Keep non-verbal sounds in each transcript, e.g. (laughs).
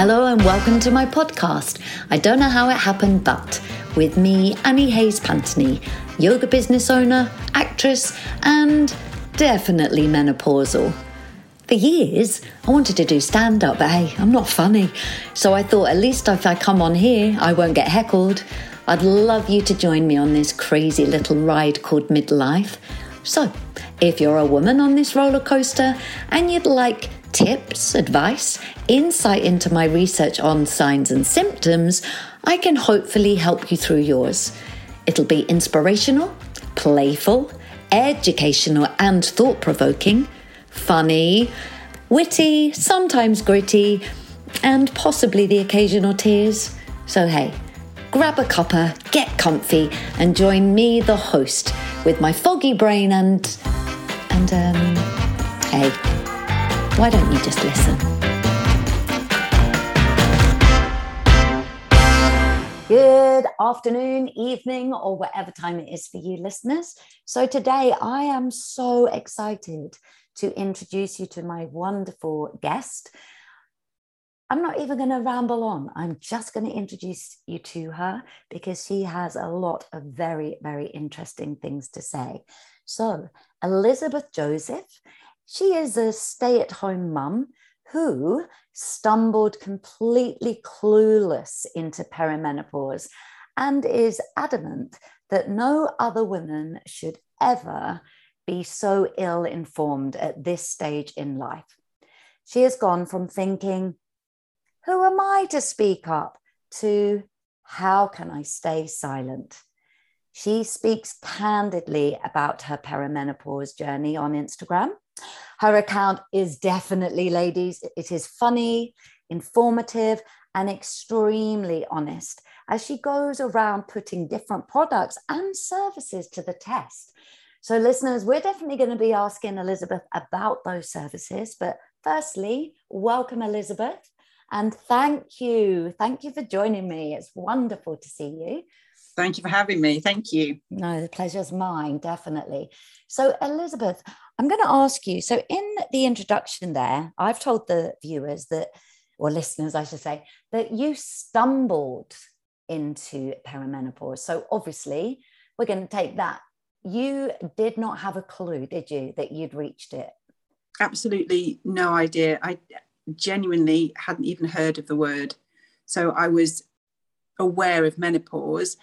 Hello and welcome to my podcast. I don't know how it happened, but with me, Annie Hayes Pantony, yoga business owner, actress, and definitely menopausal. For years, I wanted to do stand up, but hey, I'm not funny. So I thought at least if I come on here, I won't get heckled. I'd love you to join me on this crazy little ride called midlife. So, if you're a woman on this roller coaster and you'd like tips, advice, insight into my research on signs and symptoms, I can hopefully help you through yours. It'll be inspirational, playful, educational, and thought provoking, funny, witty, sometimes gritty, and possibly the occasional tears. So, hey, grab a cuppa, get comfy, and join me, the host, with my foggy brain and. and, um, hey, why don't you just listen? Good afternoon, evening, or whatever time it is for you listeners. So, today I am so excited to introduce you to my wonderful guest. I'm not even going to ramble on. I'm just going to introduce you to her because she has a lot of very, very interesting things to say. So, Elizabeth Joseph she is a stay at home mum who stumbled completely clueless into perimenopause and is adamant that no other woman should ever be so ill informed at this stage in life. She has gone from thinking, Who am I to speak up? to How can I stay silent? She speaks candidly about her perimenopause journey on Instagram her account is definitely, ladies, it is funny, informative, and extremely honest as she goes around putting different products and services to the test. So, listeners, we're definitely going to be asking Elizabeth about those services. But firstly, welcome, Elizabeth. And thank you. Thank you for joining me. It's wonderful to see you. Thank you for having me. Thank you. No, the pleasure's mine, definitely. So, Elizabeth, I'm going to ask you. So, in the introduction there, I've told the viewers that, or listeners, I should say, that you stumbled into perimenopause. So, obviously, we're going to take that. You did not have a clue, did you, that you'd reached it? Absolutely no idea. I genuinely hadn't even heard of the word. So, I was aware of menopause,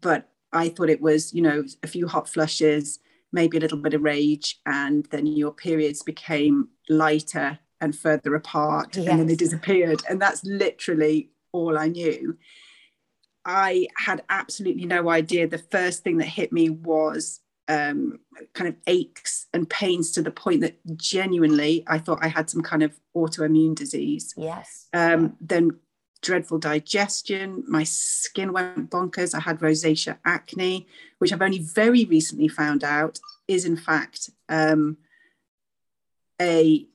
but I thought it was, you know, a few hot flushes, maybe a little bit of rage, and then your periods became lighter and further apart, yes. and then they disappeared. And that's literally all I knew. I had absolutely no idea. The first thing that hit me was um, kind of aches and pains to the point that genuinely I thought I had some kind of autoimmune disease. Yes. Um, then dreadful digestion. My skin went bonkers. I had rosacea acne, which I've only very recently found out is, in fact, um, a,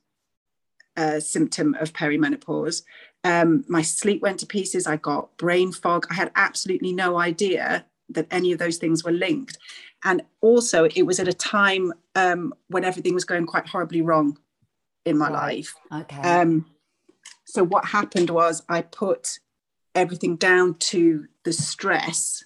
a, symptom of perimenopause. Um, my sleep went to pieces. I got brain fog. I had absolutely no idea that any of those things were linked. And also, it was at a time um, when everything was going quite horribly wrong in my right. life. Okay. So what happened was I put everything down to the stress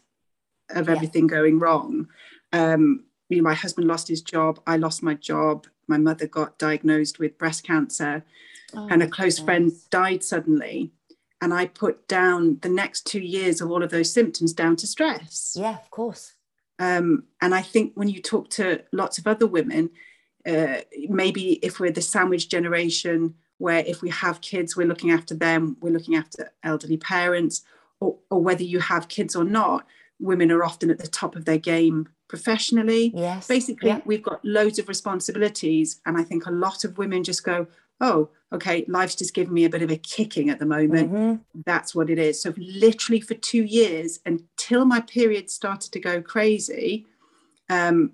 of everything yeah. going wrong. Um, you know, my husband lost his job. I lost my job. My mother got diagnosed with breast cancer, oh, and a close goodness. friend died suddenly. And I put down the next two years of all of those symptoms down to stress. Yeah, of course. Um, and I think when you talk to lots of other women, uh, maybe if we're the sandwich generation where if we have kids, we're looking after them, we're looking after elderly parents, or, or whether you have kids or not, women are often at the top of their game professionally. Yes. Basically, yeah. we've got loads of responsibilities. And I think a lot of women just go, oh, okay, life's just giving me a bit of a kicking at the moment. Mm-hmm. That's what it is. So, literally, for two years until my period started to go crazy, um,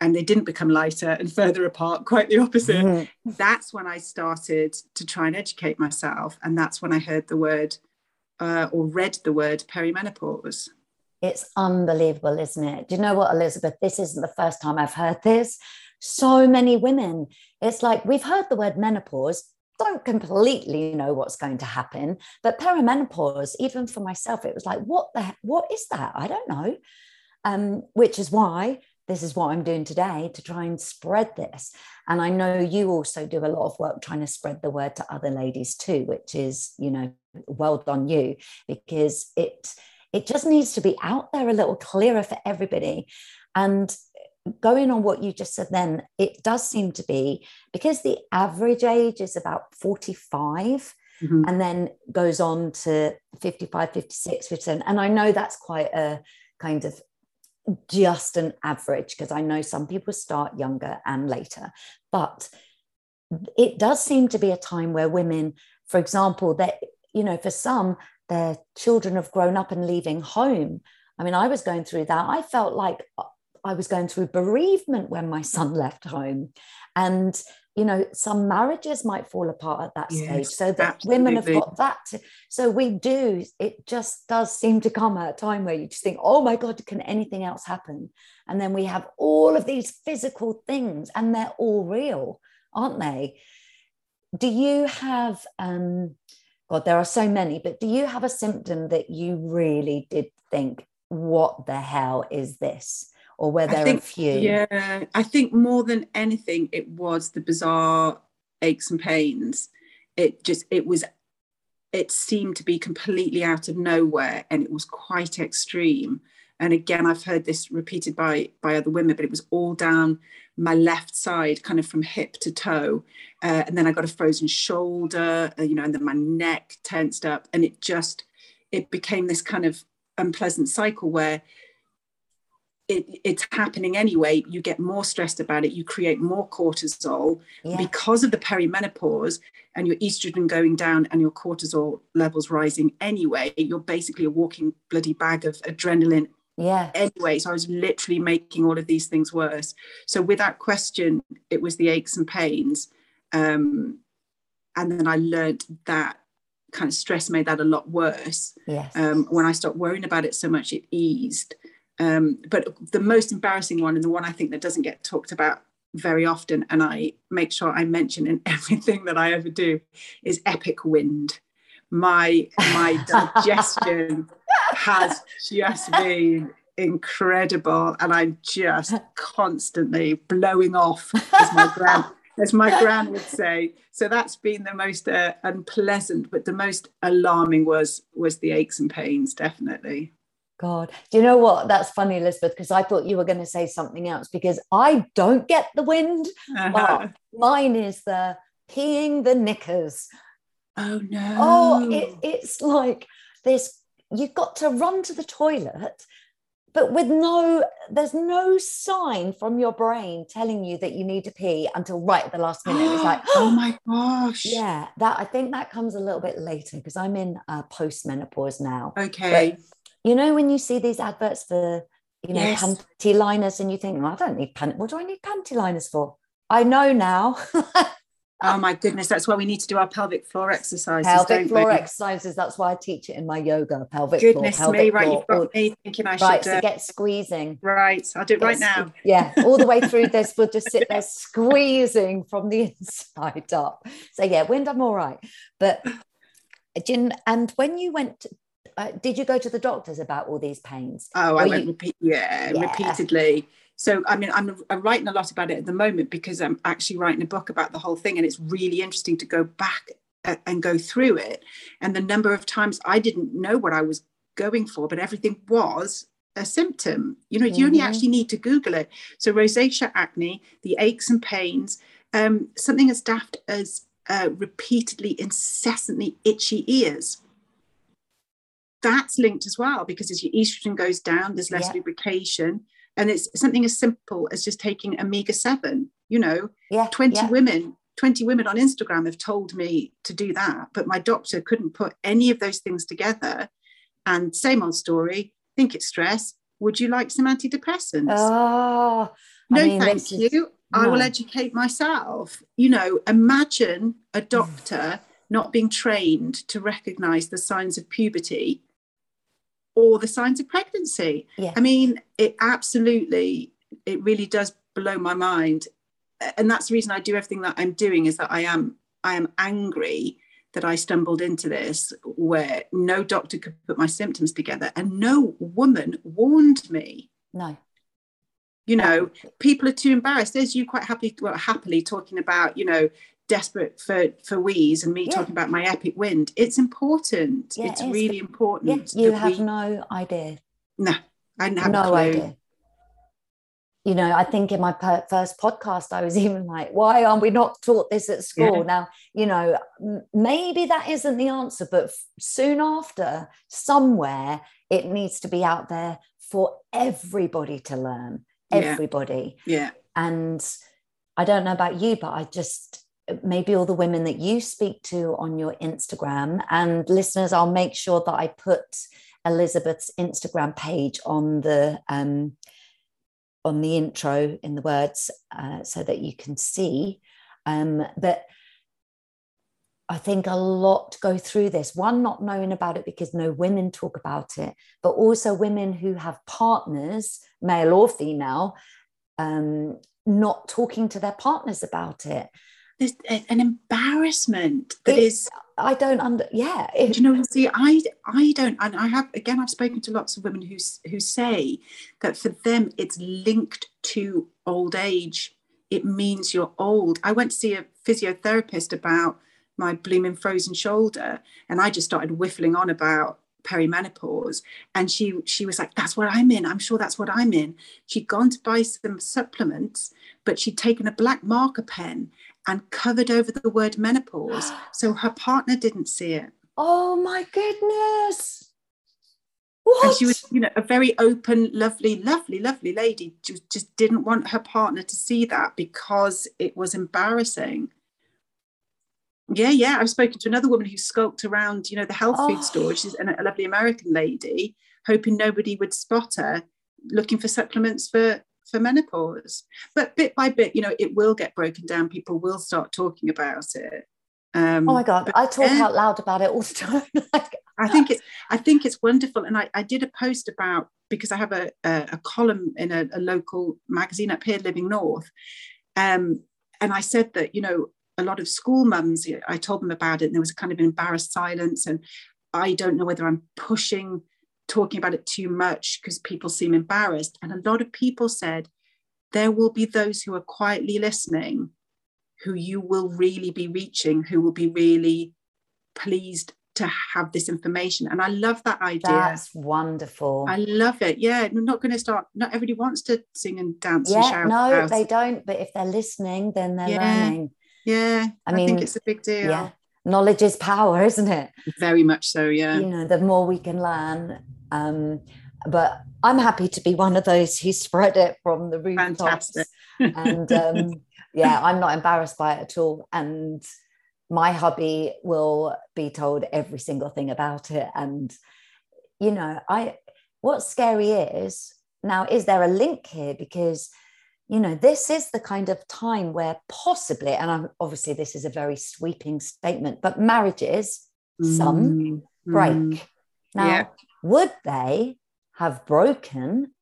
and they didn't become lighter and further apart, quite the opposite. Mm-hmm. That's when I started to try and educate myself. And that's when I heard the word uh, or read the word perimenopause. It's unbelievable, isn't it? Do you know what, Elizabeth? This isn't the first time I've heard this. So many women. It's like we've heard the word menopause. don't completely know what's going to happen. But perimenopause, even for myself, it was like, what the what is that? I don't know. Um, which is why this is what I'm doing today to try and spread this. And I know you also do a lot of work trying to spread the word to other ladies too, which is, you know, well done you, because it it just needs to be out there a little clearer for everybody. And going on what you just said then, it does seem to be because the average age is about 45 mm-hmm. and then goes on to 55, 56, 57. And I know that's quite a kind of just an average because I know some people start younger and later, but it does seem to be a time where women, for example, that, you know, for some, their children have grown up and leaving home. I mean, I was going through that. I felt like I was going through bereavement when my son (laughs) left home. And, you know, some marriages might fall apart at that yes, stage. So that absolutely. women have got that. To, so we do, it just does seem to come at a time where you just think, oh my God, can anything else happen? And then we have all of these physical things and they're all real, aren't they? Do you have, um, God, there are so many, but do you have a symptom that you really did think, what the hell is this? Or were there think, a few? Yeah, I think more than anything, it was the bizarre aches and pains. It just, it was, it seemed to be completely out of nowhere and it was quite extreme. And again, I've heard this repeated by by other women, but it was all down my left side, kind of from hip to toe, uh, and then I got a frozen shoulder, uh, you know, and then my neck tensed up, and it just it became this kind of unpleasant cycle where it, it's happening anyway, you get more stressed about it, you create more cortisol yeah. because of the perimenopause and your estrogen going down and your cortisol levels rising anyway. You're basically a walking bloody bag of adrenaline. Yeah. Anyway, so I was literally making all of these things worse. So without question, it was the aches and pains. Um, and then I learned that kind of stress made that a lot worse. Yes. Um, when I stopped worrying about it so much, it eased. Um, but the most embarrassing one, and the one I think that doesn't get talked about very often, and I make sure I mention in (laughs) everything that I ever do, is epic wind. My my (laughs) digestion has just been incredible, and I'm just constantly blowing off, as my grand as my gran would say. So that's been the most uh, unpleasant, but the most alarming was was the aches and pains, definitely. God, do you know what? That's funny, Elizabeth, because I thought you were going to say something else because I don't get the wind. Uh-huh. (laughs) mine is the peeing the knickers. Oh no. Oh, it, it's like this you've got to run to the toilet, but with no, there's no sign from your brain telling you that you need to pee until right at the last minute. It's like, (gasps) oh my (gasps) gosh. Yeah, that I think that comes a little bit later because I'm in uh, post menopause now. Okay. But you know, when you see these adverts for, you know, yes. panty liners and you think, well, I don't need panty. What do I need panty liners for? I know now. (laughs) oh my goodness, that's why we need to do our pelvic floor exercises. Pelvic floor we? exercises. That's why I teach it in my yoga. Pelvic goodness floor. Goodness me, right? You've got me thinking I should. Right, so uh, get squeezing. Right, I'll do it right now. Yeah, all the way through (laughs) this, we'll just sit there squeezing from the (laughs) inside up. So yeah, wind, I'm all right. But uh, and when you went uh, did you go to the doctors about all these pains? Oh, I went you... repeat, yeah, yeah, repeatedly. So, I mean, I'm, I'm writing a lot about it at the moment because I'm actually writing a book about the whole thing, and it's really interesting to go back and go through it. And the number of times I didn't know what I was going for, but everything was a symptom. You know, mm-hmm. you only mm-hmm. actually need to Google it. So, rosacea acne, the aches and pains, um, something as daft as uh, repeatedly, incessantly itchy ears that's linked as well because as your estrogen goes down, there's less yeah. lubrication. And it's something as simple as just taking omega 7. You know, yeah, 20 yeah. women, 20 women on Instagram have told me to do that, but my doctor couldn't put any of those things together. And same old story, think it's stress. Would you like some antidepressants? Oh, no, I mean, thank you. Is, I no. will educate myself. You know, imagine a doctor not being trained to recognize the signs of puberty or the signs of pregnancy. Yeah. I mean, it absolutely, it really does blow my mind. And that's the reason I do everything that I'm doing is that I am I am angry that I stumbled into this where no doctor could put my symptoms together and no woman warned me. No. You know, people are too embarrassed. There's you quite happy, well, happily talking about, you know, desperate for for wheeze and me yeah. talking about my epic wind. It's important. Yeah, it's it really important. Yeah, you have we... no idea. No, I have no idea you know, I think in my per- first podcast, I was (laughs) even like, why aren't we not taught this at school? Yeah. Now, you know, maybe that isn't the answer, but f- soon after, somewhere, it needs to be out there for everybody to learn, everybody. Yeah. yeah. And I don't know about you, but I just, maybe all the women that you speak to on your Instagram. And listeners, I'll make sure that I put Elizabeth's Instagram page on the, um, on the intro in the words uh, so that you can see. Um, that I think a lot go through this. One, not knowing about it because no women talk about it, but also women who have partners, male or female, um, not talking to their partners about it there's an embarrassment that it, is. I don't under yeah. It, you know, see, I I don't, and I have again. I've spoken to lots of women who who say that for them it's linked to old age. It means you're old. I went to see a physiotherapist about my blooming frozen shoulder, and I just started whiffling on about perimenopause and she she was like that's what i'm in i'm sure that's what i'm in she'd gone to buy some supplements but she'd taken a black marker pen and covered over the word menopause (gasps) so her partner didn't see it. Oh my goodness. What? And she was, you know, a very open, lovely, lovely, lovely lady. Just, just didn't want her partner to see that because it was embarrassing. Yeah, yeah. I've spoken to another woman who skulked around, you know, the health oh. food store. She's a lovely American lady, hoping nobody would spot her, looking for supplements for for menopause. But bit by bit, you know, it will get broken down. People will start talking about it. Um, oh my god, I talk yeah, out loud about it all the time. (laughs) like, I think it's I think it's wonderful, and I, I did a post about because I have a a, a column in a, a, local magazine up here, Living North, um, and I said that you know a lot of school mums, I told them about it, and there was a kind of embarrassed silence, and I don't know whether I'm pushing talking about it too much because people seem embarrassed. And a lot of people said, there will be those who are quietly listening who you will really be reaching, who will be really pleased to have this information. And I love that idea. That's wonderful. I love it. Yeah. I'm not going to start, not everybody wants to sing and dance yeah, and shout. No, they don't. But if they're listening, then they're yeah. learning. Yeah. I, I mean, think it's a big deal. Yeah. Knowledge is power, isn't it? Very much so. Yeah. You know, the more we can learn, um, but I'm happy to be one of those who spread it from the rooftops. and um, (laughs) yeah, I'm not embarrassed by it at all. And my hubby will be told every single thing about it. And you know, I what's scary is now, is there a link here? Because you know, this is the kind of time where possibly, and I'm, obviously this is a very sweeping statement, but marriages, mm. some break. Mm. Now, yeah would they have broken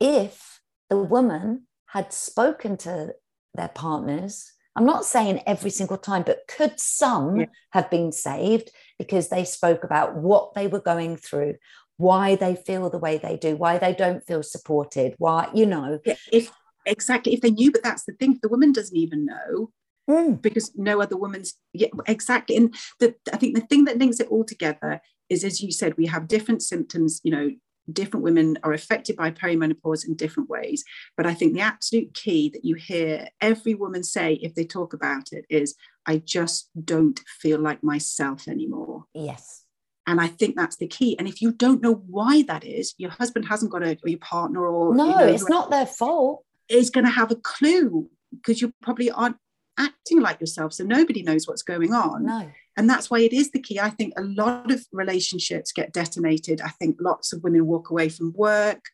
if the woman had spoken to their partners? I'm not saying every single time, but could some yeah. have been saved because they spoke about what they were going through, why they feel the way they do, why they don't feel supported, why, you know. If exactly if they knew, but that's the thing, the woman doesn't even know. Mm. Because no other woman's yeah, exactly, and the, I think the thing that links it all together is as you said we have different symptoms you know different women are affected by perimenopause in different ways but i think the absolute key that you hear every woman say if they talk about it is i just don't feel like myself anymore yes and i think that's the key and if you don't know why that is your husband hasn't got a or your partner or no you know, it's not their fault is going to have a clue because you probably aren't acting like yourself so nobody knows what's going on no and that's why it is the key. I think a lot of relationships get detonated. I think lots of women walk away from work.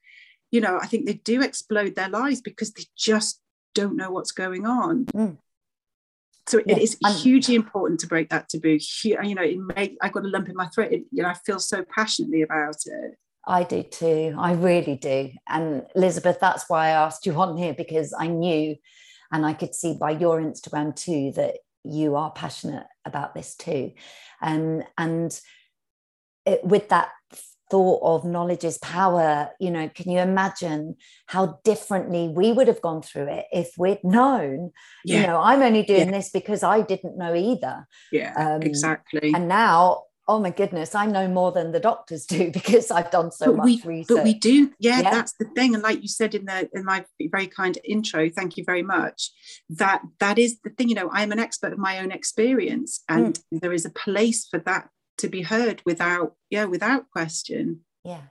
You know, I think they do explode their lives because they just don't know what's going on. Mm. So it is hugely important to break that taboo. You know, it may, I got a lump in my throat. It, you know, I feel so passionately about it. I do too. I really do. And Elizabeth, that's why I asked you on here because I knew and I could see by your Instagram too that you are passionate about this too and and it, with that thought of knowledge is power you know can you imagine how differently we would have gone through it if we'd known yeah. you know i'm only doing yeah. this because i didn't know either yeah um, exactly and now oh my goodness, I know more than the doctors do (laughs) because I've done so but much we, research. But we do, yeah, yeah, that's the thing. And like you said in the in my very kind intro, thank you very much. That that is the thing. You know, I am an expert of my own experience, and mm. there is a place for that to be heard without, yeah, without question. Yeah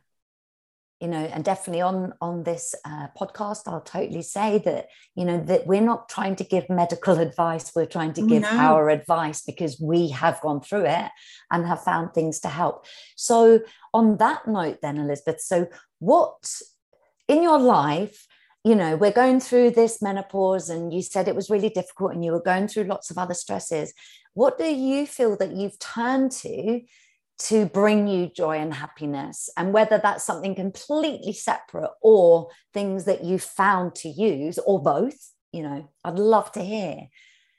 you know and definitely on on this uh, podcast i'll totally say that you know that we're not trying to give medical advice we're trying to give no. our advice because we have gone through it and have found things to help so on that note then elizabeth so what in your life you know we're going through this menopause and you said it was really difficult and you were going through lots of other stresses. What do you feel that you've turned to to bring you joy and happiness? And whether that's something completely separate or things that you found to use or both you know i'd love to hear.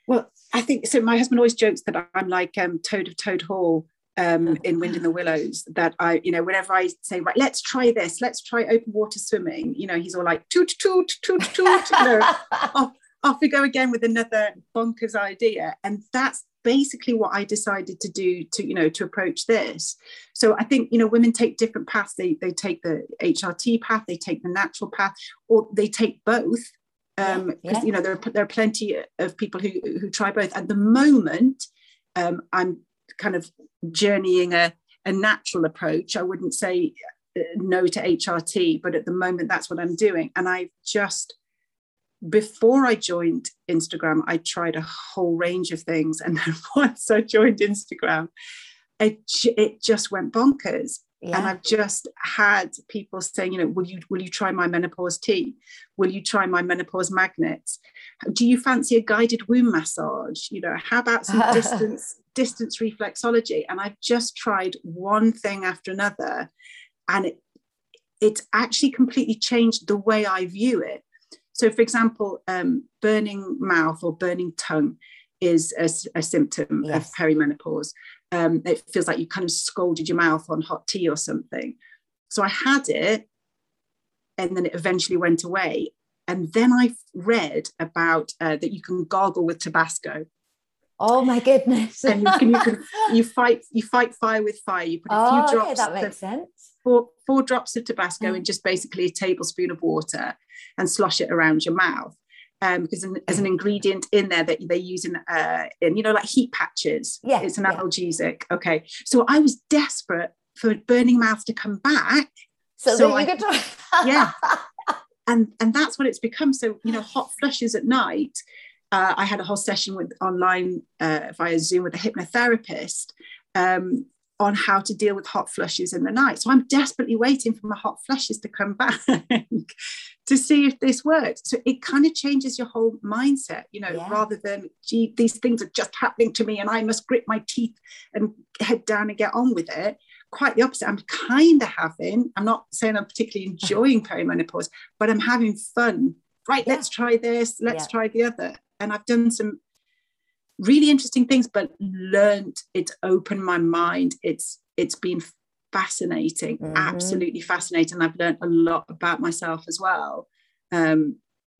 Well i think so my husband always jokes that i'm like um, toad of toad hall um, in Wind in the Willows that I, you know, whenever I say, right, let's try this, let's try open water swimming, you know, he's all like, toot, toot, toot, toot, you (laughs) know, off, off we go again with another bonkers idea. And that's basically what I decided to do to, you know, to approach this. So I think, you know, women take different paths. They, they take the HRT path, they take the natural path, or they take both. Um, because yeah, yeah. you know there are there are plenty of people who who try both. At the moment, um, I'm kind of journeying a, a natural approach. I wouldn't say uh, no to HRT, but at the moment that's what I'm doing. And I've just before I joined Instagram, I tried a whole range of things. And then (laughs) once I joined Instagram, it, it just went bonkers. Yeah. And I've just had people saying, you know, will you will you try my menopause tea? Will you try my menopause magnets? Do you fancy a guided womb massage? You know, how about some (laughs) distance distance reflexology? And I've just tried one thing after another, and it it's actually completely changed the way I view it. So, for example, um, burning mouth or burning tongue is a, a symptom yes. of perimenopause. Um, it feels like you kind of scalded your mouth on hot tea or something. So I had it, and then it eventually went away. And then I read about uh, that you can gargle with Tabasco. Oh my goodness! and you, can, you, can, (laughs) you fight you fight fire with fire. You put a oh, few drops. Okay, that makes sense. Four, four drops of Tabasco mm. in just basically a tablespoon of water, and slosh it around your mouth. Um, because an, as an ingredient in there that they use in, uh, in you know, like heat patches. Yeah, it's an yeah. analgesic. Okay, so I was desperate for burning mouth to come back. So, so I, could yeah, (laughs) and and that's what it's become. So you know, hot flushes at night. Uh, I had a whole session with online uh, via Zoom with a hypnotherapist, um, on how to deal with hot flushes in the night. So I'm desperately waiting for my hot flushes to come (laughs) back to see if this works. So it kind of changes your whole mindset, you know, yeah. rather than, gee, these things are just happening to me and I must grit my teeth and head down and get on with it. Quite the opposite. I'm kind of having, I'm not saying I'm particularly (laughs) enjoying perimenopause, but I'm having fun. Right, yeah. let's try this, let's yeah. try the other. And I've done some really interesting things, but learned. It's opened my mind. It's it's been fascinating, mm-hmm. absolutely fascinating. I've learned a lot about myself as well. Um,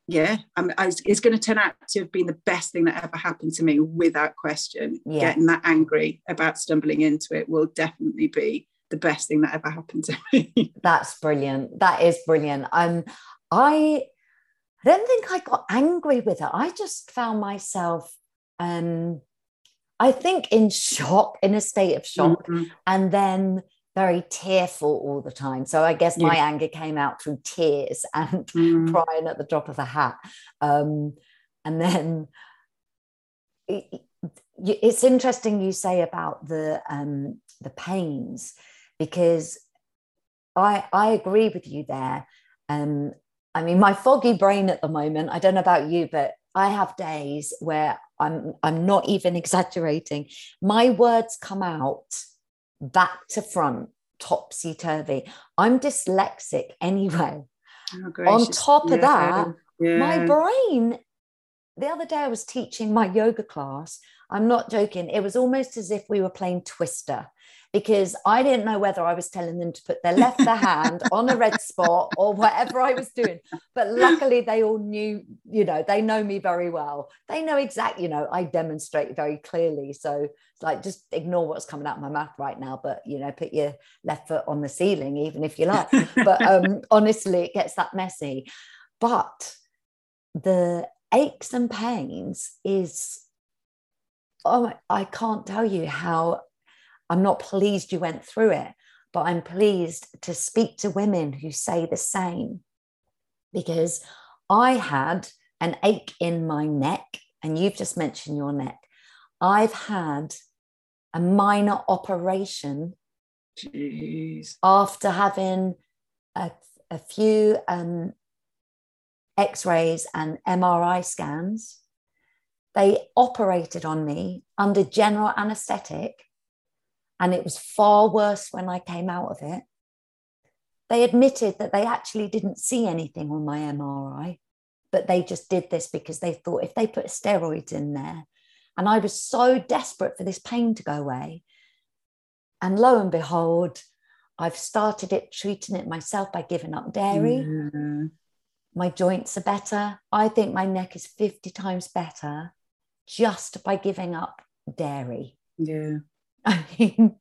yeah, I'm, I, it's going to turn out to have been the best thing that ever happened to me, without question. Yeah. Getting that angry about stumbling into it will definitely be the best thing that ever happened to (laughs) me. That's brilliant. That is brilliant. Um, I I don't think I got angry with her. I just found myself um, I think in shock, in a state of shock, mm-hmm. and then very tearful all the time. So I guess my anger came out through tears (laughs) and mm. crying at the drop of a hat. Um, and then it, it's interesting you say about the um, the pains because I I agree with you there. Um, I mean, my foggy brain at the moment. I don't know about you, but I have days where I'm I'm not even exaggerating. My words come out back to front, topsy turvy. I'm dyslexic anyway. Oh, On top of that, yeah. my brain the other day I was teaching my yoga class. I'm not joking. It was almost as if we were playing Twister because I didn't know whether I was telling them to put their left hand on a red spot or whatever I was doing. But luckily, they all knew, you know, they know me very well. They know exactly, you know, I demonstrate very clearly. So like, just ignore what's coming out of my mouth right now, but, you know, put your left foot on the ceiling, even if you like. but um, (laughs) honestly, it gets that messy. But the aches and pains is oh i can't tell you how i'm not pleased you went through it but i'm pleased to speak to women who say the same because i had an ache in my neck and you've just mentioned your neck i've had a minor operation Jeez. after having a, a few um, x rays and MRI scans. They operated on me under general anesthetic, and it was far worse when I came out of it. They admitted that they actually didn't see anything on my MRI, but they just did this because they thought if they put steroids in there, and I was so desperate for this pain to go away. And lo and behold, I've started it, treating it myself by giving up dairy. Mm-hmm my joints are better. I think my neck is 50 times better just by giving up dairy. Yeah. (laughs) I mean,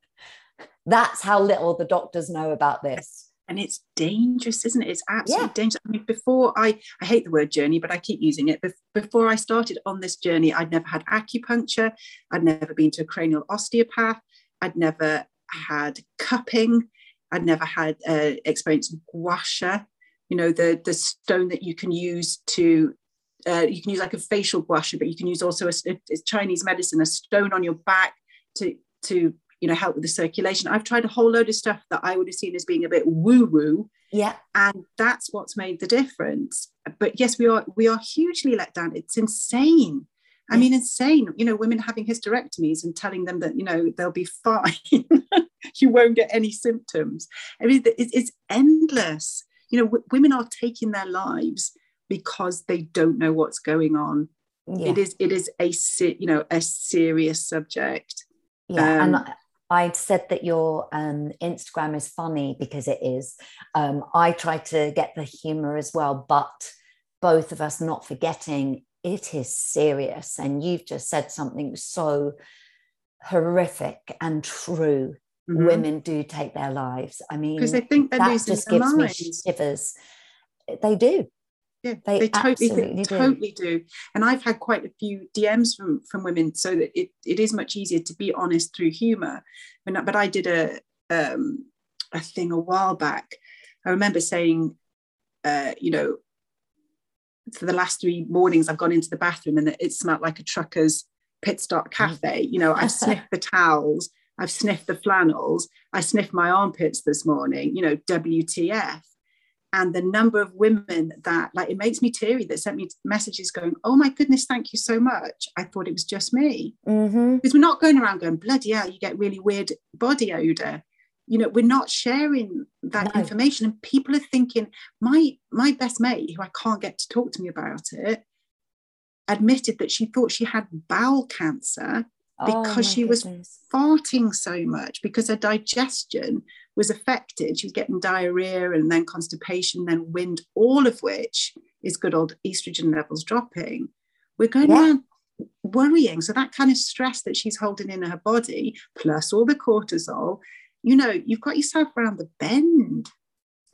that's how little the doctors know about this. And it's dangerous, isn't it? It's absolutely yeah. dangerous. I mean, before I, I hate the word journey, but I keep using it. Before I started on this journey, I'd never had acupuncture. I'd never been to a cranial osteopath. I'd never had cupping. I'd never had uh, experience gua sha, you know the the stone that you can use to uh, you can use like a facial gua sha, but you can use also a, a, Chinese medicine, a stone on your back to to you know help with the circulation. I've tried a whole load of stuff that I would have seen as being a bit woo woo, yeah, and that's what's made the difference. But yes, we are we are hugely let down. It's insane. I mean, insane. You know, women having hysterectomies and telling them that you know they'll be fine. (laughs) you won't get any symptoms. I mean, it's, it's endless you know w- women are taking their lives because they don't know what's going on yeah. it is it is a you know a serious subject yeah um, and I said that your um, Instagram is funny because it is. Um, I try to get the humor as well, but both of us not forgetting it is serious. And you've just said something so horrific and true mm-hmm. women do take their lives. I mean, because they think they're that losing just gives minds. me shivers. They do. Yeah, they, they totally, they totally do. And I've had quite a few DMs from from women, so that it, it is much easier to be honest through humour. But, but I did a um, a thing a while back. I remember saying, uh, you know, for the last three mornings, I've gone into the bathroom and it smelled like a trucker's pit stop mm. cafe. You know, I've sniffed the (laughs) towels, I've sniffed the flannels. I sniffed my armpits this morning, you know, WTF. And the number of women that, like, it makes me teary that sent me messages going, Oh my goodness, thank you so much. I thought it was just me. Mm-hmm. Because we're not going around going, Bloody hell, you get really weird body odor. You know, we're not sharing that no. information. And people are thinking, my my best mate, who I can't get to talk to me about it, admitted that she thought she had bowel cancer Oh because oh, she goodness. was farting so much because her digestion was affected. She was getting diarrhea and then constipation, then wind, all of which is good old estrogen levels dropping. We're going yeah. around worrying. So that kind of stress that she's holding in her body, plus all the cortisol, you know, you've got yourself around the bend.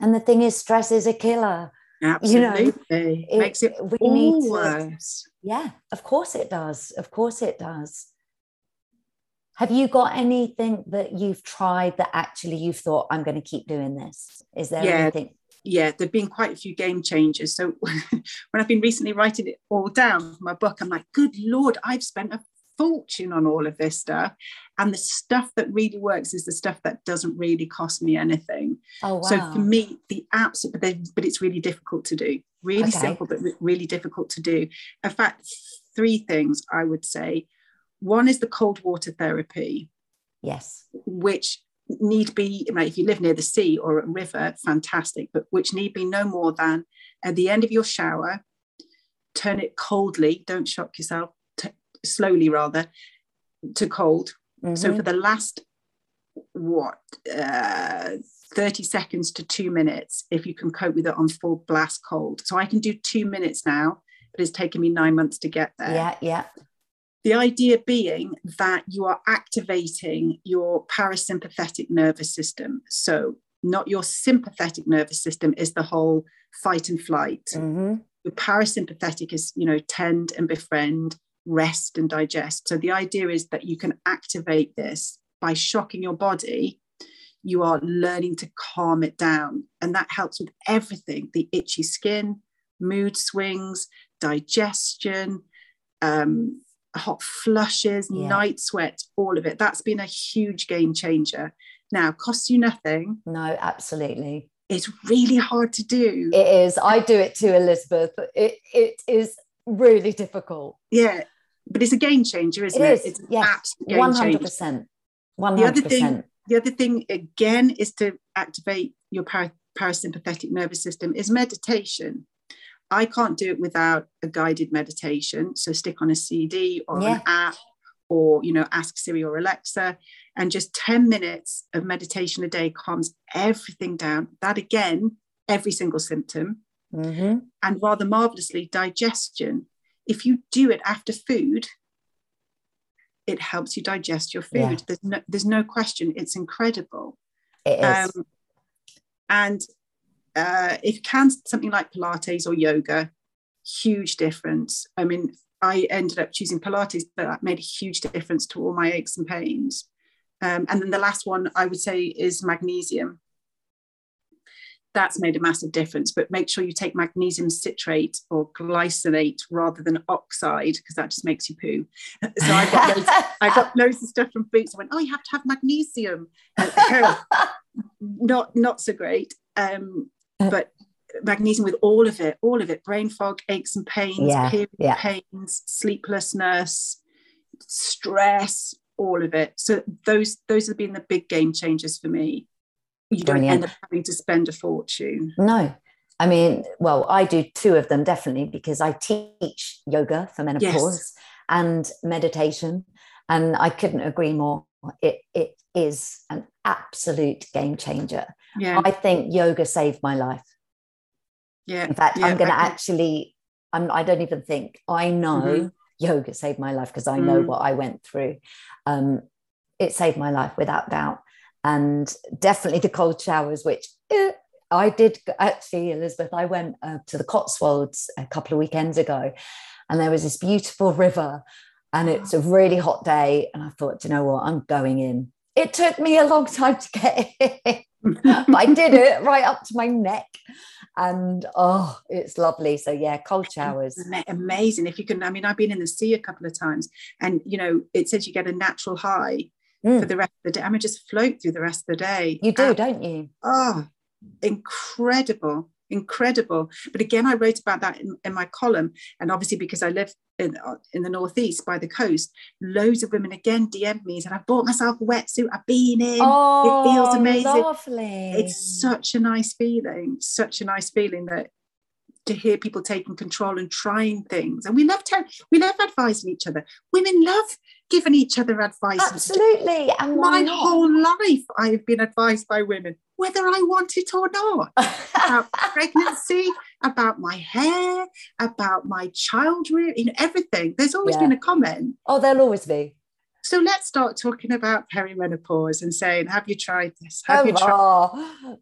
And the thing is, stress is a killer. Absolutely. You know, it makes it we all need worse. Yeah, of course it does. Of course it does. Have you got anything that you've tried that actually you've thought, I'm going to keep doing this? Is there yeah. anything? Yeah, there have been quite a few game changers. So (laughs) when I've been recently writing it all down for my book, I'm like, good Lord, I've spent a fortune on all of this stuff. And the stuff that really works is the stuff that doesn't really cost me anything. Oh, wow. So for me, the absolute, but, but it's really difficult to do. Really okay. simple, but really difficult to do. In fact, three things I would say. One is the cold water therapy. Yes. Which need be, right, if you live near the sea or a river, fantastic, but which need be no more than at the end of your shower, turn it coldly, don't shock yourself, t- slowly rather, to cold. Mm-hmm. So for the last, what, uh, 30 seconds to two minutes, if you can cope with it on full blast cold. So I can do two minutes now, but it's taken me nine months to get there. Yeah, yeah. The idea being that you are activating your parasympathetic nervous system. So, not your sympathetic nervous system is the whole fight and flight. Mm-hmm. Your parasympathetic is, you know, tend and befriend, rest and digest. So, the idea is that you can activate this by shocking your body. You are learning to calm it down. And that helps with everything the itchy skin, mood swings, digestion, um, hot flushes, yeah. night sweats, all of it. That's been a huge game changer. Now, costs you nothing. No, absolutely. It's really hard to do. It is. I do it too, Elizabeth. It it is really difficult. Yeah, but it's a game changer, isn't it? Is. it? It's yes, one hundred percent. One hundred percent. The other thing the other thing again is to activate your para- parasympathetic nervous system is meditation. I can't do it without a guided meditation. So stick on a CD or yeah. an app or, you know, ask Siri or Alexa. And just 10 minutes of meditation a day calms everything down. That again, every single symptom. Mm-hmm. And rather marvelously, digestion. If you do it after food, it helps you digest your food. Yeah. There's no there's no question. It's incredible. It is. Um, and uh, if you can something like Pilates or yoga, huge difference. I mean, I ended up choosing Pilates, but that made a huge difference to all my aches and pains. Um, and then the last one I would say is magnesium. That's made a massive difference, but make sure you take magnesium citrate or glycinate rather than oxide because that just makes you poo. (laughs) So I got loads, I got (laughs) loads of stuff from Boots. I went, oh, you have to have magnesium. (laughs) not not so great. Um, uh, Uh, but magnesium with all of it, all of it, brain fog, aches and pains, yeah, period yeah. pains, sleeplessness, stress, all of it. So those those have been the big game changers for me. You don't Brilliant. end up having to spend a fortune. No. I mean, well, I do two of them definitely because I teach yoga for menopause yes. and meditation. And I couldn't agree more. It it is an absolute game changer. Yeah. I think yoga saved my life. Yeah. In fact, yeah, I'm going to actually, I'm, I don't even think I know mm-hmm. yoga saved my life because I know mm. what I went through. Um, it saved my life without doubt. And definitely the cold showers, which eh, I did actually, Elizabeth. I went uh, to the Cotswolds a couple of weekends ago, and there was this beautiful river, and it's a really hot day. And I thought, you know what, I'm going in. It took me a long time to get (laughs) in, but I did it right up to my neck. And oh, it's lovely. So yeah, cold showers. Amazing. If you can, I mean, I've been in the sea a couple of times and you know, it says you get a natural high mm. for the rest of the day. I mean, just float through the rest of the day. You do, and, don't you? Oh, incredible incredible. But again, I wrote about that in, in my column. And obviously, because I live in, uh, in the Northeast by the coast, loads of women again DM'd me and said, I've bought myself a wetsuit, I've been in. Oh, it feels amazing. Lovely. It's such a nice feeling, such a nice feeling that to hear people taking control and trying things. And we love to, we love advising each other. Women love giving each other advice. Absolutely. And my whole life I have been advised by women whether I want it or not. about (laughs) pregnancy, about my hair, about my child you know, everything. There's always yeah. been a comment. Oh, there'll always be. So let's start talking about perimenopause and saying, have you tried this? Have oh, you tried? Oh.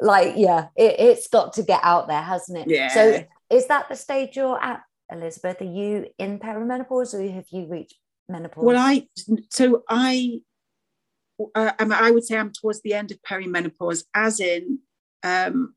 Like, yeah, it, it's got to get out there, hasn't it? Yeah. So is that the stage you're at, Elizabeth? Are you in perimenopause or have you reached menopause? Well, I so I uh, I would say I'm towards the end of perimenopause, as in, um,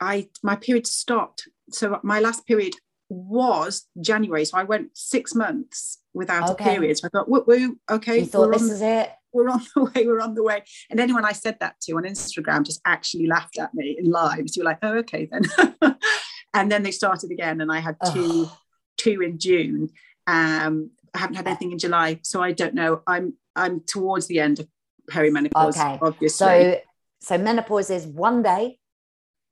I my period stopped. So my last period was January, so I went six months without okay. a period. So I thought, woo, okay, you thought this is it. We're on the (laughs) way. We're on the way. And anyone I said that to on Instagram just actually laughed at me in live. So you're like, oh, okay then. (laughs) and then they started again, and I had two, two in June. Um, I haven't had anything in July, so I don't know. I'm I'm towards the end of perimenopause. Okay. Obviously. So so menopause is one day.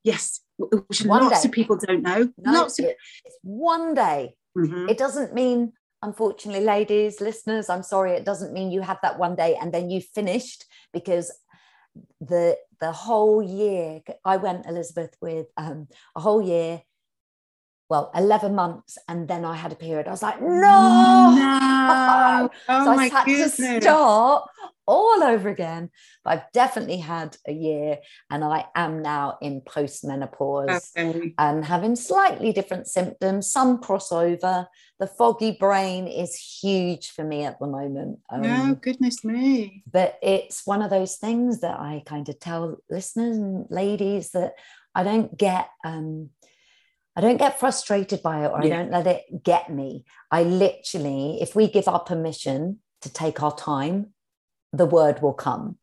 Yes, which one lots day. of people don't know. No, lots of- it's one day. Mm-hmm. It doesn't mean, unfortunately, ladies, listeners, I'm sorry, it doesn't mean you have that one day and then you finished because the the whole year I went Elizabeth with um, a whole year well 11 months and then i had a period. I was like no, no. (laughs) Oh, so i had goodness. to start all over again. But i've definitely had a year and i am now in post-menopause okay. and having slightly different symptoms. Some crossover the foggy brain is huge for me at the moment. Um, oh goodness me. but it's one of those things that i kind of tell listeners and ladies that i don't get um, I don't get frustrated by it or yeah. I don't let it get me. I literally, if we give our permission to take our time, the word will come.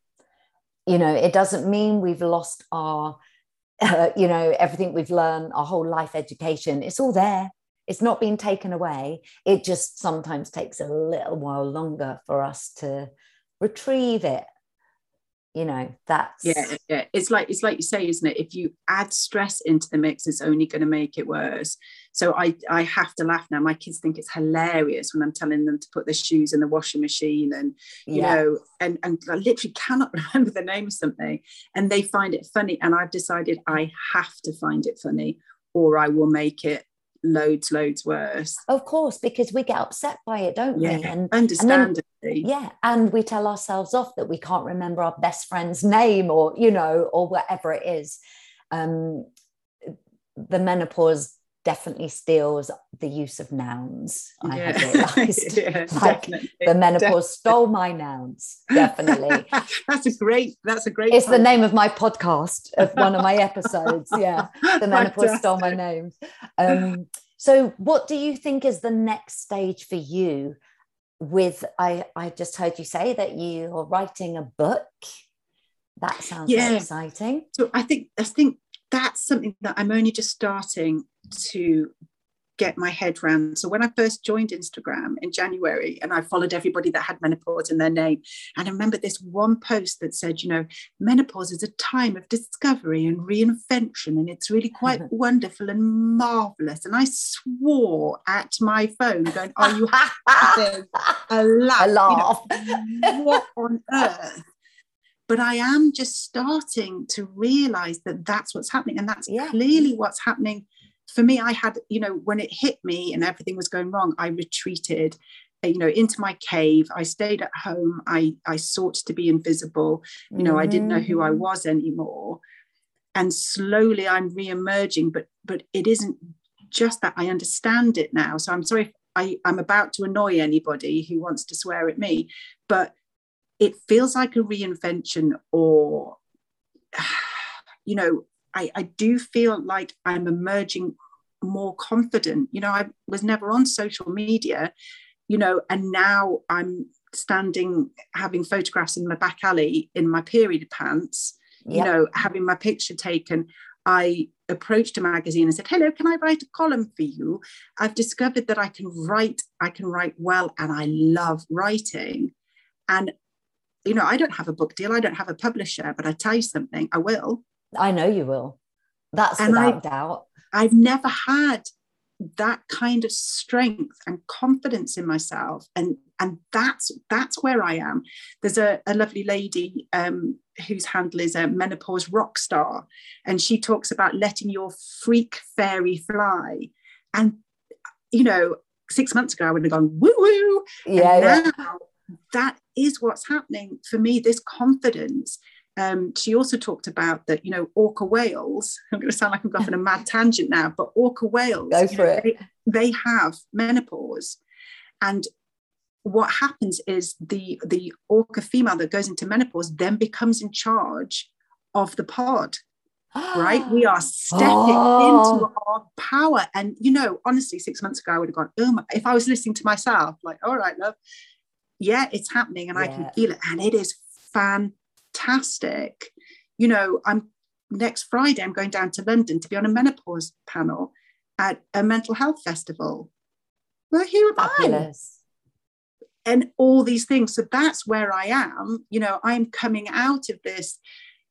You know, it doesn't mean we've lost our, (laughs) uh, you know, everything we've learned, our whole life education. It's all there. It's not being taken away. It just sometimes takes a little while longer for us to retrieve it you know that's yeah yeah it's like it's like you say isn't it if you add stress into the mix it's only going to make it worse so i i have to laugh now my kids think it's hilarious when i'm telling them to put their shoes in the washing machine and you yeah. know and and i literally cannot (laughs) remember the name of something and they find it funny and i've decided i have to find it funny or i will make it loads, loads worse. Of course, because we get upset by it, don't yeah, we? And understandably. And then, yeah. And we tell ourselves off that we can't remember our best friend's name or, you know, or whatever it is. Um, the menopause definitely steals the use of nouns. I yeah. have (laughs) realized. yeah, (laughs) like the menopause definitely. stole my nouns. Definitely. (laughs) that's a great, that's a great. It's the name of my podcast of one of my episodes. Yeah. The menopause stole my name. Um, so what do you think is the next stage for you with I I just heard you say that you are writing a book. That sounds yeah. exciting. So I think I think that's something that I'm only just starting to get my head around. So when I first joined Instagram in January and I followed everybody that had menopause in their name, and I remember this one post that said, you know, menopause is a time of discovery and reinvention, and it's really quite (laughs) wonderful and marvelous. And I swore at my phone, going, "Are you having (laughs) a laugh? A laugh. You know, what on earth?" but I am just starting to realize that that's what's happening. And that's yeah. clearly what's happening. For me, I had, you know, when it hit me and everything was going wrong, I retreated, you know, into my cave. I stayed at home. I, I sought to be invisible. You know, mm-hmm. I didn't know who I mm-hmm. was anymore. And slowly I'm re-emerging, but but it isn't just that I understand it now. So I'm sorry if I, I'm about to annoy anybody who wants to swear at me, but it feels like a reinvention or (sighs) you know I, I do feel like i'm emerging more confident you know i was never on social media you know and now i'm standing having photographs in my back alley in my period pants yep. you know having my picture taken i approached a magazine and said hello can i write a column for you i've discovered that i can write i can write well and i love writing and you know, I don't have a book deal, I don't have a publisher, but I tell you something, I will. I know you will. That's and without I, doubt. I've never had that kind of strength and confidence in myself and and that's that's where i am there's a, a lovely lady um, whose handle is a menopause rock star and she talks about letting your freak fairy fly and you know six months ago i would have gone woo woo yeah, yeah. now that is what's happening for me this confidence um, she also talked about that you know orca whales (laughs) i'm going to sound like i'm going off on a mad tangent now but orca whales Go for know, it. They, they have menopause and what happens is the the orca female that goes into menopause then becomes in charge of the pod right we are stepping (gasps) oh. into our power and you know honestly six months ago i would have gone oh my, if i was listening to myself like all right love yeah, it's happening and yeah. I can feel it. And it is fantastic. You know, I'm next Friday, I'm going down to London to be on a menopause panel at a mental health festival. Well, here am Fabulous. I. And all these things. So that's where I am. You know, I'm coming out of this,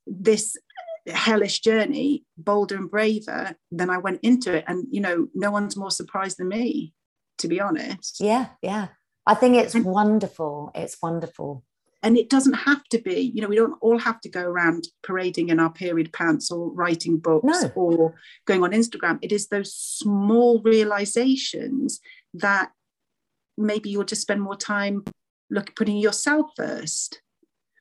this hellish journey bolder and braver than I went into it. And, you know, no one's more surprised than me, to be honest. Yeah, yeah. I think it's wonderful. It's wonderful. And it doesn't have to be, you know, we don't all have to go around parading in our period pants or writing books no. or going on Instagram. It is those small realizations that maybe you'll just spend more time look putting yourself first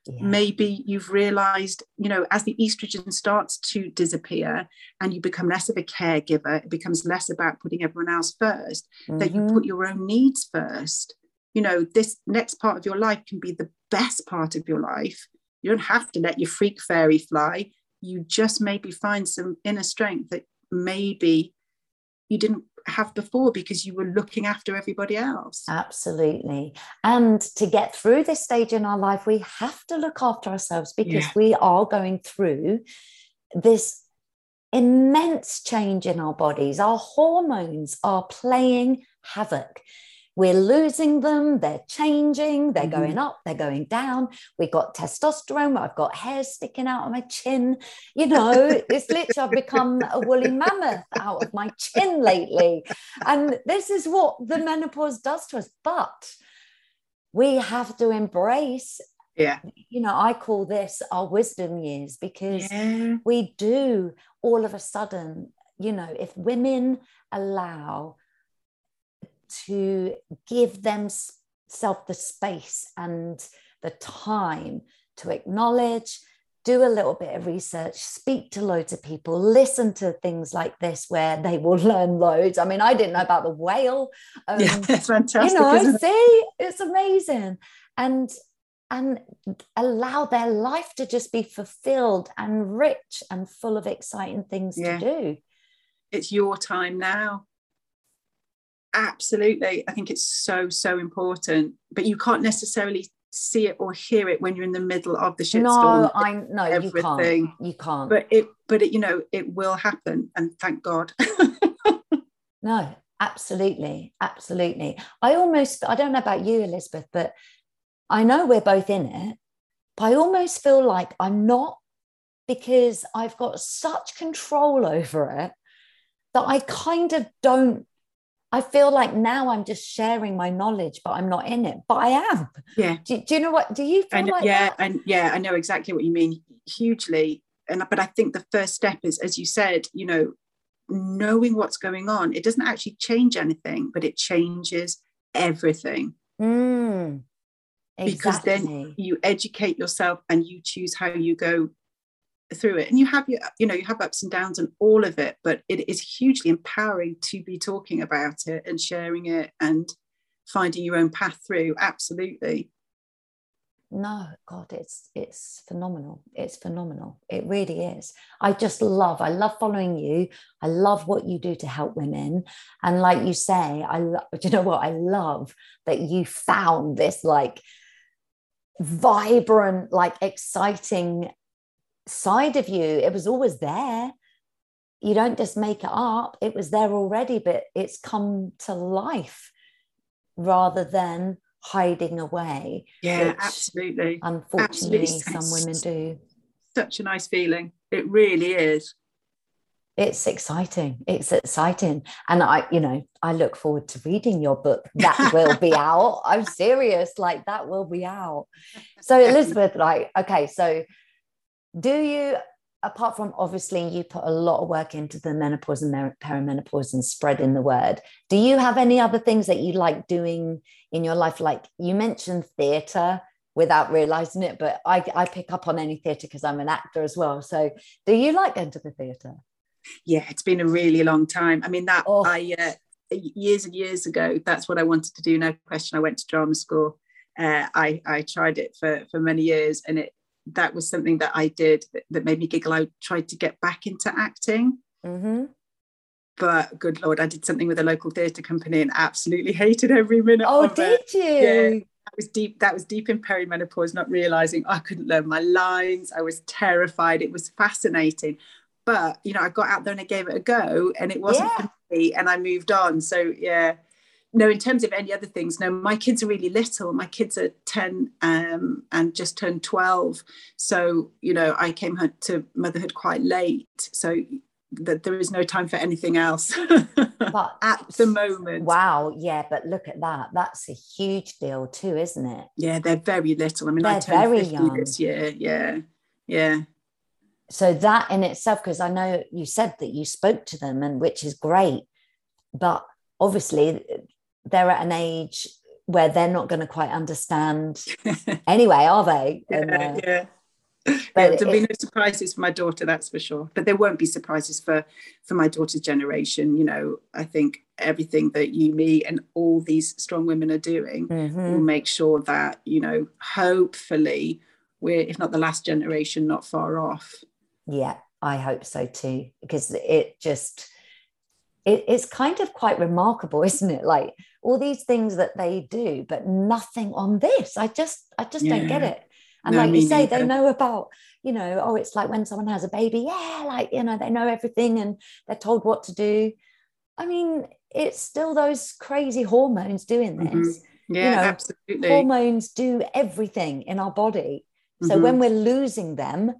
yeah. maybe you've realized you know as the estrogen starts to disappear and you become less of a caregiver it becomes less about putting everyone else 1st mm-hmm. that you put your own needs first you know this next part of your life can be the best part of your life you don't have to let your freak fairy fly you just maybe find some inner strength that maybe you didn't have before because you were looking after everybody else. Absolutely. And to get through this stage in our life, we have to look after ourselves because yeah. we are going through this immense change in our bodies. Our hormones are playing havoc we're losing them, they're changing, they're mm-hmm. going up, they're going down. We've got testosterone, I've got hair sticking out of my chin. You know, (laughs) it's literally I've become a woolly mammoth out of my chin lately. And this is what the menopause does to us. But we have to embrace yeah you know i call this our wisdom years because yeah. we do all of a sudden you know if women allow to give themselves the space and the time to acknowledge, do a little bit of research, speak to loads of people, listen to things like this where they will (laughs) learn loads. I mean, I didn't know about the whale. (laughs) Um, yeah, it's fantastic. You know, it? see, it's amazing. And and allow their life to just be fulfilled and rich and full of exciting things yeah. to do. It's your time now absolutely. I think it's so so important but you can't necessarily see it or hear it when you're in the middle of the shitstorm no i no everything. you can't. you can't. But it but it you know it will happen and thank god. (laughs) No absolutely absolutely. I almost i don't know about you elizabeth but i know we're both in it but i almost feel like i'm not because i've got such control over it that i kind of don't I feel like now I'm just sharing my knowledge, but I'm not in it. But I am. Yeah. Do, do you know what? Do you feel know, like yeah, that? and yeah, I know exactly what you mean. Hugely, and but I think the first step is, as you said, you know, knowing what's going on. It doesn't actually change anything, but it changes everything. Mm, exactly. Because then you educate yourself and you choose how you go through it. And you have your you know you have ups and downs and all of it but it is hugely empowering to be talking about it and sharing it and finding your own path through. Absolutely. No god it's it's phenomenal. It's phenomenal. It really is. I just love i love following you. I love what you do to help women. And like you say i love (laughs) you know what? I love that you found this like vibrant like exciting side of you it was always there. You don't just make it up it was there already but it's come to life rather than hiding away yeah absolutely. unfortunately absolutely. some women do. Such a nice feeling. It really is. It's exciting. It's exciting. And i you know i look forward to reading your book. That will be (laughs) out. I'm serious. Like that will be out. So (laughs) elizabeth like okay so do you apart from obviously you put a lot of work into the menopause and perimenopause and spreading the word do you have any other things that you like doing in your life? Like you mentioned theatre without realizing it but i, I pick up on any theatre because i'm an actor as well. So do you like going to the theatre? Yeah it's been a really long time. I mean that oh. i uh, years and years ago that's what i wanted to do no question. I went to drama school. Uh, I, I tried it for, for many years and it that was something that I did that, that made me giggle. I tried to get back into acting. Mm-hmm. But good lord, I did something with a local theatre company and absolutely hated every minute. Oh, did it. you? Yeah, that was deep. That was deep in perimenopause, not realizing I couldn't learn my lines. I was terrified. It was fascinating, but you know, I got out there and I gave it a go, and it wasn't yeah. for me, and I moved on. So yeah, no, in terms of any other things, no, my kids are really little. My kids are 10 um, and just turned 12. So, you know, I came to motherhood quite late. So that there is no time for anything else (laughs) but at the moment. Wow. Yeah. But look at that. That's a huge deal too, isn't it? Yeah. They're very little. I mean, they're I turned very young this year. Yeah. Yeah. So that in itself, because I know you said that you spoke to them and which is great, but obviously they're at an age where they're not going to quite understand (laughs) anyway, are they? Yeah, and, uh, yeah. But there'll be no surprises for my daughter, that's for sure. But there won't be surprises for for my daughter's generation. You know, I think everything that you, me, and all these strong women are doing mm-hmm. will make sure that you know, hopefully, we're if not the last generation, not far off. Yeah, I hope so too, because it just it, it's kind of quite remarkable, (laughs) isn't it? Like all these things that they do, but nothing on this. I just, I just yeah. don't get it. And no, like you say, neither. they know about, you know, oh, it's like when someone has a baby, yeah, like, you know, they know everything and they're told what to do. I mean, it's still those crazy hormones doing mm-hmm. this. Mm-hmm. Yeah, you know, absolutely. Hormones do everything in our body. So mm-hmm. when we're losing them,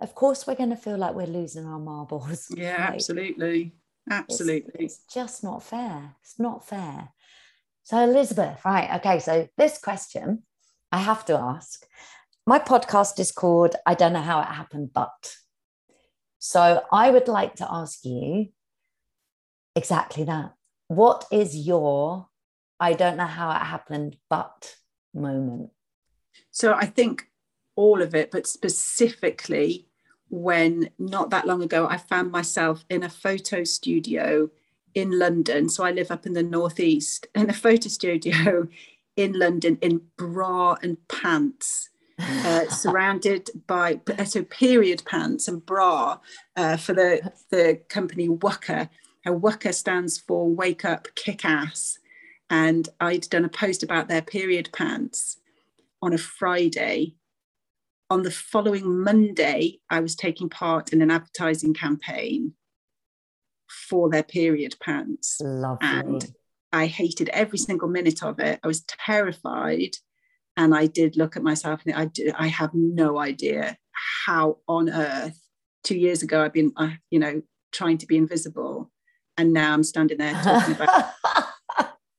of course, we're going to feel like we're losing our marbles. (laughs) Yeah, like, absolutely. Absolutely. It's, it's just not fair. It's not fair. So, Elizabeth, right. Okay. So, this question I have to ask. My podcast is called I Don't Know How It Happened, but. So, I would like to ask you exactly that. What is your I don't know how it happened, but moment? So, I think all of it, but specifically when not that long ago I found myself in a photo studio in London. So I live up in the northeast, in a photo studio in London in bra and pants. Uh, (laughs) surrounded by so period pants and bra uh, for the the company WUKA. Now, WUKA stands for Wake Up Kick Ass, and I'd done a post about their period pants on a Friday, on the following Monday, I was taking part in an advertising campaign for their period pants. Lovely. And I hated every single minute of it. I was terrified. And I did look at myself and I, did, I have no idea how on earth two years ago I've been, uh, you know, trying to be invisible. And now I'm standing there talking about (laughs)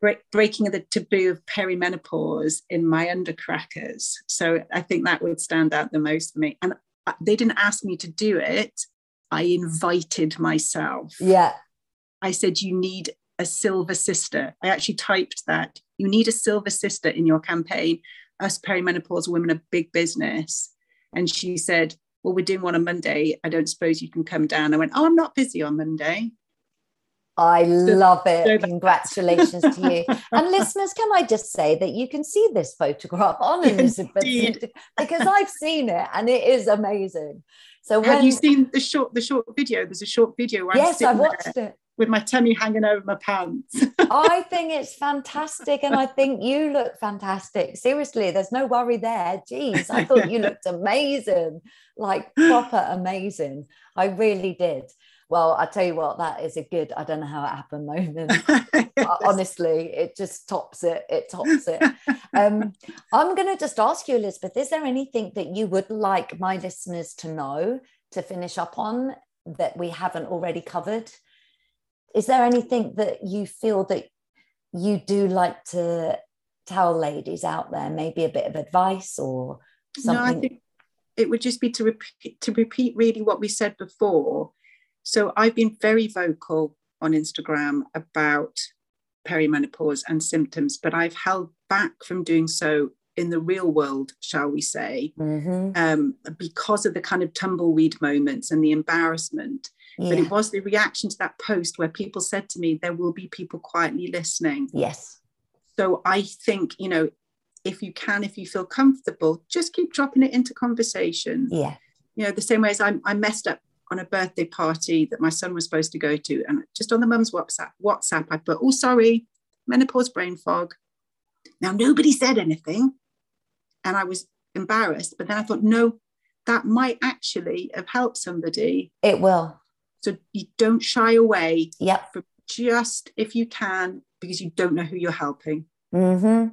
break, breaking the taboo of perimenopause in my undercrackers. So I think that would stand out the most for me. And they didn't ask me to do it. I invited myself. Yeah. I said, you need a silver sister. I actually typed that. You need a silver sister in your campaign. Us perimenopause women are big business. And she said, Well, we're doing one on Monday. I don't suppose you can come down. I went, Oh, I'm not busy on Monday. I love it. Congratulations to you. (laughs) And listeners, can I just say that you can see this photograph on Elizabeth because I've seen it and it is amazing. So when, have you seen the short the short video? There's a short video. yes, I watched it with my tummy hanging over my pants. (laughs) I think it's fantastic, and I think you look fantastic. Seriously, there's no worry there. Jeez, I thought you (laughs) looked amazing, like proper amazing. I really did. Well, I tell you what, that is a good, I don't know how it happened moment. yes. (laughs) Honestly, it just tops it. It tops it. Um, I'm going to just ask you, Elizabeth, is there anything that you would like my listeners to know to finish up on that we haven't already covered? Is there anything that you feel that you do like to tell ladies out there, maybe a bit of advice or something? No, I think it would just be to repeat, to repeat really what we said before so I've been very vocal on Instagram about perimenopause and symptoms, but I've held back from doing so in the real world, shall we say, mm-hmm. um, because of the kind of tumbleweed moments and the embarrassment. Yeah. But it was the reaction to that post where people said to me, there will be people quietly listening. Yes. So I think, you know, if you can, if you feel comfortable, just keep dropping it into conversation. Yeah. You know, the same way as I, I messed up on a birthday party that my son was supposed to go to. And just on the mum's WhatsApp, WhatsApp, I put, oh, sorry, menopause brain fog. Now, nobody said anything. And I was embarrassed. But then I thought, no, that might actually have helped somebody. It will. So you don't shy away yep. from just if you can, because you don't know who you're helping. Mm-hmm.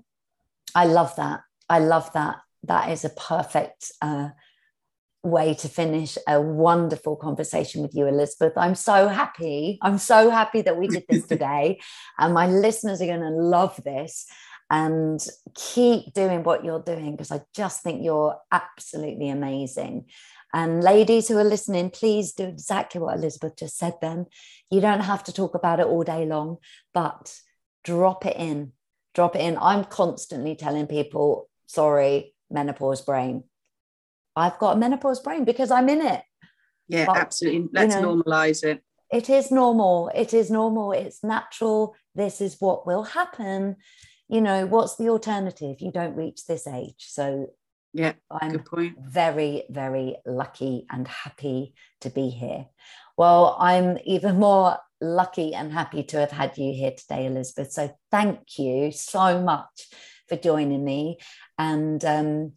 I love that. I love that. That is a perfect uh, way to finish a wonderful conversation with you, Elizabeth. I'm so happy. I'm so happy that we did this (laughs) today. and my listeners are going to love this and keep doing what you're doing because I just think you're absolutely amazing. And ladies who are listening, please do exactly what Elizabeth just said then. You don't have to talk about it all day long, but drop it in. Drop it in. I'm constantly telling people, sorry, menopause brain. I've got a menopause brain because I'm in it. Yeah, but, absolutely. Let's you know, normalize it. It is normal. It is normal. It's natural. This is what will happen. You know, what's the alternative? You don't reach this age. So yeah, I'm good point. very, very lucky and happy to be here. Well, I'm even more lucky and happy to have had you here today, Elizabeth. So thank you so much for joining me. And um,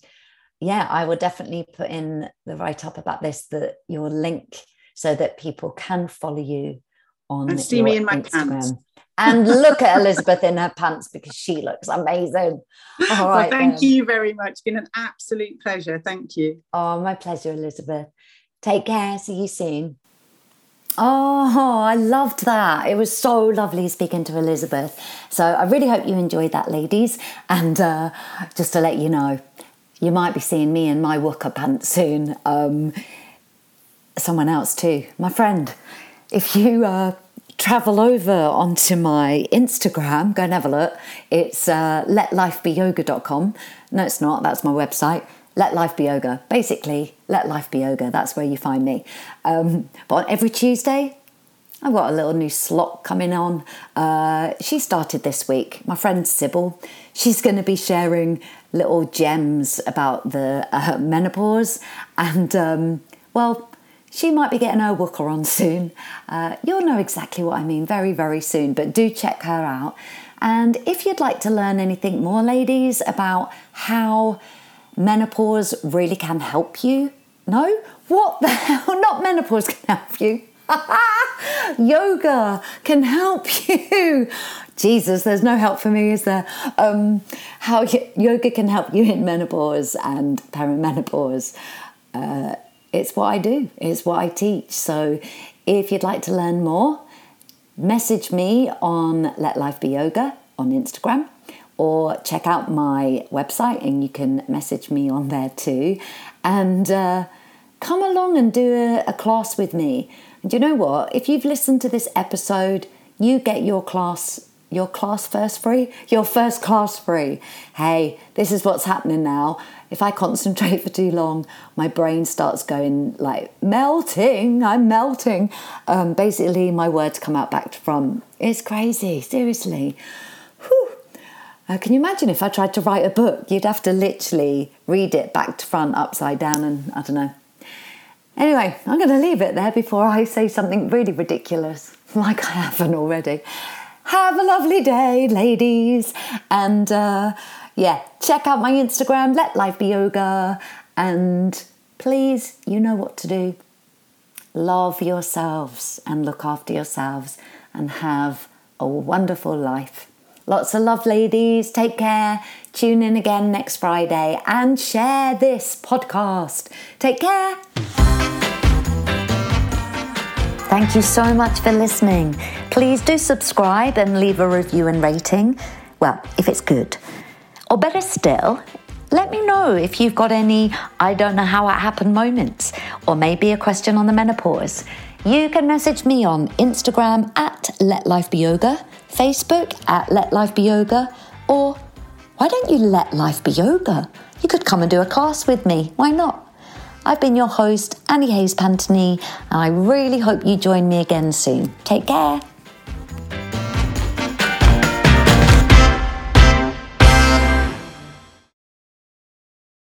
yeah, I will definitely put in the write up about this, that your link so that people can follow you on and see me in my Instagram. pants. and look at Elizabeth in her pants because she looks amazing. (laughs) All right. Well, thank then. you very much. It's been an absolute pleasure. Thank you. Oh, my pleasure, Elizabeth. Take care. See you soon. Oh, I loved that. It was so lovely speaking to Elizabeth. So I really hope you enjoyed that, ladies. And uh, just to let you know, you might be seeing me in my WUKA pants soon. Um, someone else too, my friend. If you uh, travel over onto my Instagram, go and have a look. It's uh, letlifebeyoga.com. No, it's not. That's my website. Let Life Be Yoga. Basically, Let Life Be Yoga. That's where you find me. Um, but every Tuesday, I've got a little new slot coming on. Uh, she started this week. My friend Sybil. She's going to be sharing little gems about the uh, menopause. And, um, well, she might be getting her WUKA on soon. Uh, you'll know exactly what I mean very, very soon. But do check her out. And if you'd like to learn anything more, ladies, about how menopause really can help you? No? What the (laughs) hell? Not menopause can help you. (laughs) Yoga can help (laughs) you. Jesus, there's no help for me, is there? Um, how yoga can help you in menopause and perimenopause. Uh, it's what I do, it's what I teach. So if you'd like to learn more, message me on Let Life Be Yoga on Instagram or check out my website and you can message me on there too. And uh, come along and do a, a class with me. And you know what? If you've listened to this episode, you get your class your class first free, your first class free. Hey, this is what's happening now. If I concentrate (laughs) for too long, my brain starts going like melting. I'm melting. Um, basically, my words come out back from. It's crazy, seriously. Whew. Uh, can you imagine if I tried to write a book? You'd have to literally read it back to front, upside down, and I don't know. Anyway, I'm going to leave it there before I say something really ridiculous, (laughs) like I haven't already. Have a lovely day, ladies. And uh, yeah, check out my Instagram, Let Life Be Yoga. And please, you know what to do. Love yourselves and look after yourselves and have a wonderful life. Lots of love, ladies. Take care. Tune in again next Friday and share this podcast. Take care. Thank you so much for listening. Please do subscribe and leave a review and rating. Well, if it's good. Or better still, let me know if you've got any I don't know how it happened moments, or maybe a question on the menopause. You can message me on Instagram at Let Life Be Yoga Facebook at Let Life Be Yoga, or why don't you let life be yoga? You could come and do a class with me. Why not? I've been your host, Annie Hayes Pantony, and I really hope you join me again soon. Take care.